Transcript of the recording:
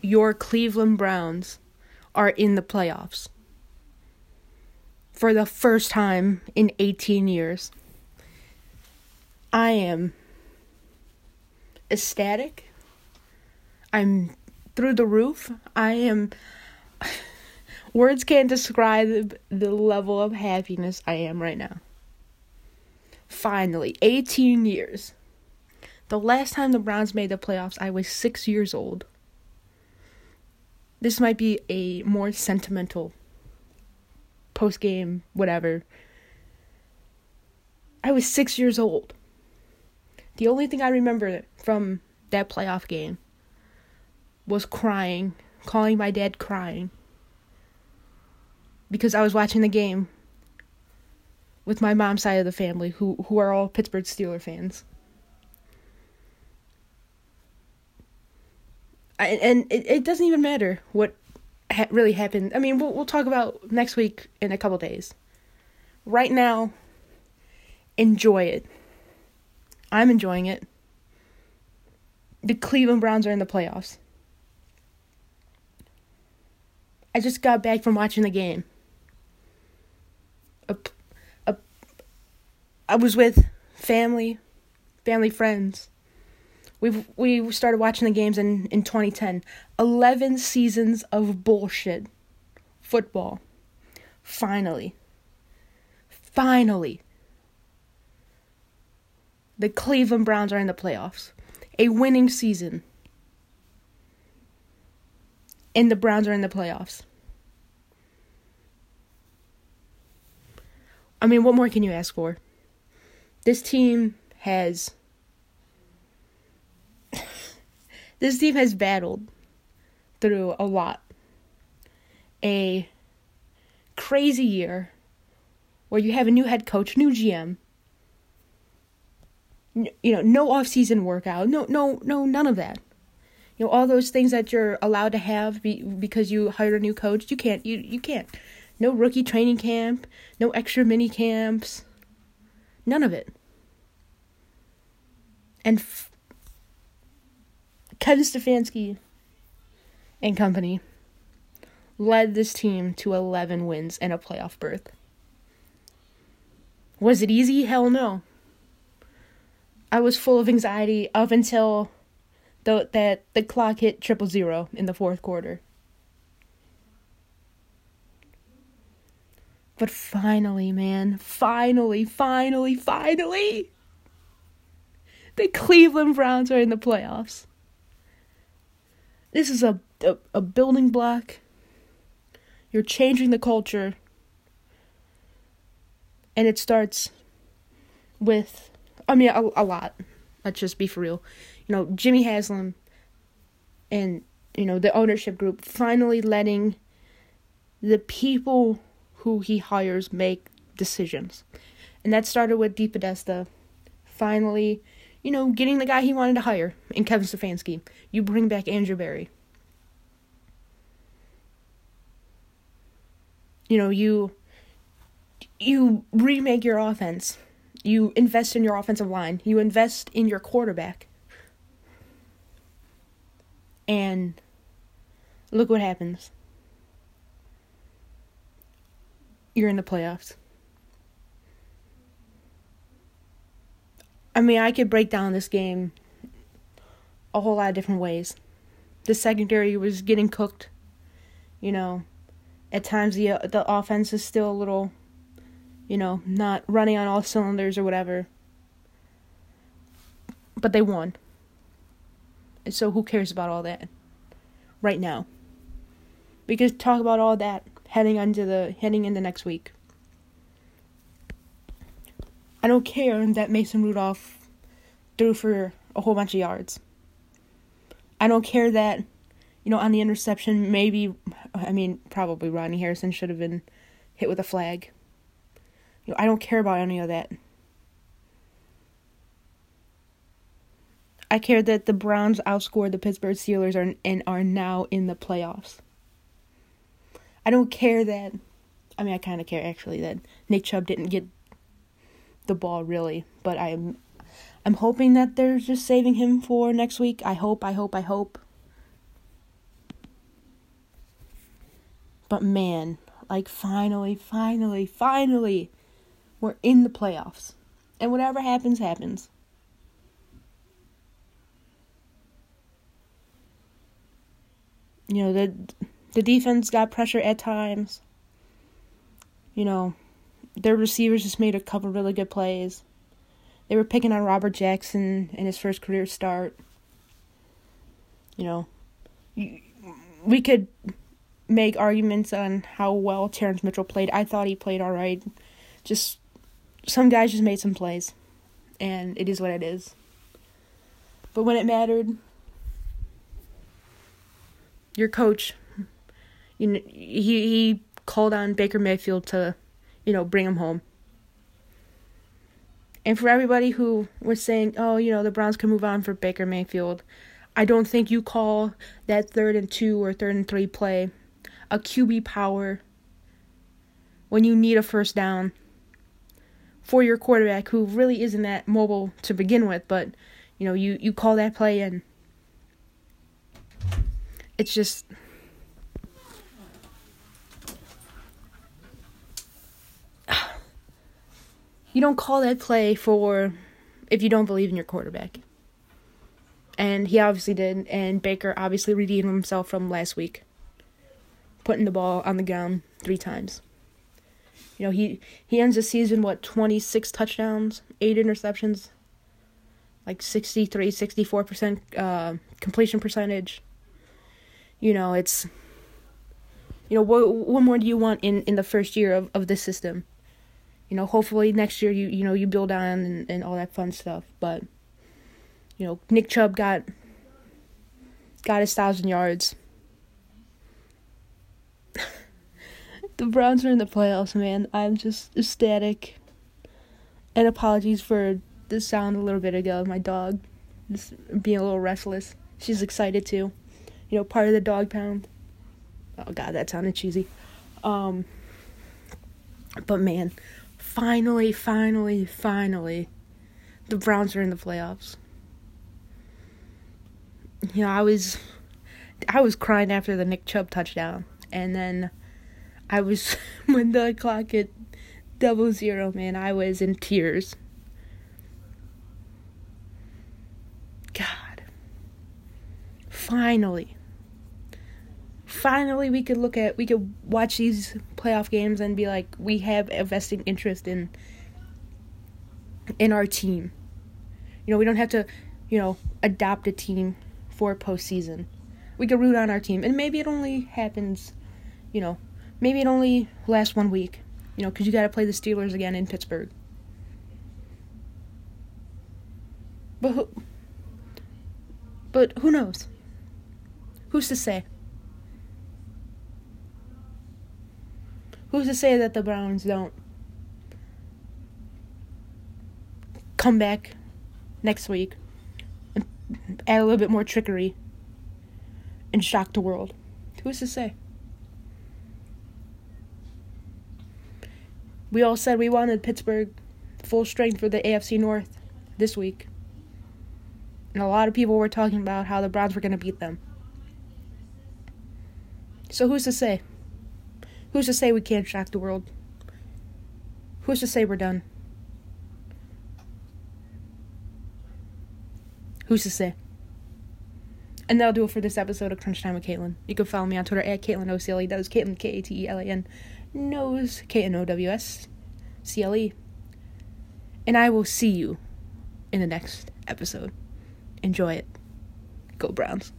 your Cleveland Browns are in the playoffs for the first time in 18 years. I am ecstatic. I'm through the roof. I am. Words can't describe the level of happiness I am right now. Finally, 18 years. The last time the Browns made the playoffs, I was six years old. This might be a more sentimental post game, whatever. I was six years old. The only thing I remember from that playoff game was crying, calling my dad crying. Because I was watching the game with my mom's side of the family, who, who are all Pittsburgh Steeler fans. And it, it doesn't even matter what ha- really happened. I mean, we'll we'll talk about next week in a couple days. Right now, enjoy it. I'm enjoying it. The Cleveland Browns are in the playoffs. I just got back from watching the game. A, a, I was with family, family friends. We we started watching the games in in 2010. 11 seasons of bullshit football. Finally. Finally. The Cleveland Browns are in the playoffs. A winning season. And the Browns are in the playoffs. I mean, what more can you ask for? This team has this team has battled through a lot. A crazy year where you have a new head coach, new GM. You know, no off-season workout, no, no, no, none of that. You know, all those things that you're allowed to have be, because you hired a new coach, you can't. You you can't. No rookie training camp, no extra mini camps, none of it. And f- Kevin Stefanski and company led this team to 11 wins and a playoff berth. Was it easy? Hell no. I was full of anxiety up until the that the clock hit triple zero in the fourth quarter. But finally, man, finally, finally, finally, the Cleveland Browns are in the playoffs. This is a, a, a building block. You're changing the culture. And it starts with, I mean, a, a lot. Let's just be for real. You know, Jimmy Haslam and, you know, the ownership group finally letting the people who he hires make decisions. And that started with DePodesta finally you know, getting the guy he wanted to hire in Kevin Stefanski. You bring back Andrew Berry. You know, you you remake your offense. You invest in your offensive line. You invest in your quarterback. And look what happens. You're in the playoffs. I mean, I could break down this game a whole lot of different ways. The secondary was getting cooked. You know, at times the uh, the offense is still a little, you know, not running on all cylinders or whatever. But they won. And so who cares about all that right now? Could talk about all that heading into the heading into next week. I don't care that Mason Rudolph threw for a whole bunch of yards. I don't care that, you know, on the interception, maybe, I mean, probably Ronnie Harrison should have been hit with a flag. You know, I don't care about any of that. I care that the Browns outscored the Pittsburgh Steelers and are now in the playoffs. I don't care that, I mean, I kind of care actually that Nick Chubb didn't get the ball really, but I'm I'm hoping that they're just saving him for next week. I hope, I hope, I hope. But man, like finally, finally, finally, we're in the playoffs. And whatever happens, happens. You know, the the defense got pressure at times. You know, their receivers just made a couple really good plays. They were picking on Robert Jackson in his first career start. You know, we could make arguments on how well Terrance Mitchell played. I thought he played all right. Just some guys just made some plays, and it is what it is. But when it mattered, your coach, you know, he he called on Baker Mayfield to, you know, bring him home. And for everybody who was saying, "Oh, you know, the Browns can move on for Baker Mayfield," I don't think you call that third and two or third and three play a QB power when you need a first down for your quarterback who really isn't that mobile to begin with, but you know, you, you call that play and it's just you don't call that play for if you don't believe in your quarterback. And he obviously did, and Baker obviously redeemed himself from last week, putting the ball on the ground three times. You know, he he ends the season what 26 touchdowns, 8 interceptions, like 63, 64% uh, completion percentage. You know, it's you know, what what more do you want in in the first year of of this system? You know, hopefully next year you you know, you build on and, and all that fun stuff, but you know, Nick Chubb got got his 1000 yards. the Browns are in the playoffs, man. I'm just ecstatic. And apologies for the sound a little bit ago. My dog just being a little restless. She's excited too. You know, part of the dog pound. Oh god, that sounded cheesy. Um but man, finally, finally, finally the Browns are in the playoffs. You know, I was I was crying after the Nick Chubb touchdown and then I was when the clock hit double zero, man, I was in tears. God. Finally. Finally we could look at we could watch these playoff games and be like, we have a vested interest in in our team. You know, we don't have to, you know, adopt a team for postseason. We could root on our team. And maybe it only happens, you know, maybe it only lasts one week, you know, because you got to play the Steelers again in Pittsburgh. But who, but who knows? Who's to say? Who's to say that the Browns don't come back next week and add a little bit more trickery and shock the world? Who's to say? We all said we wanted Pittsburgh full strength for the AFC North this week. And a lot of people were talking about how the Browns were going to beat them. So who's to say? Who's to say we can't shock the world? Who's to say we're done? Who's to say? And that'll do it for this episode of Crunch Time with Katelan. You can follow me on Twitter at Katelan OCLE. That is Katelan K A T E L A N knows K N O W S C L E. And I will see you in the next episode. Enjoy it. Go Browns.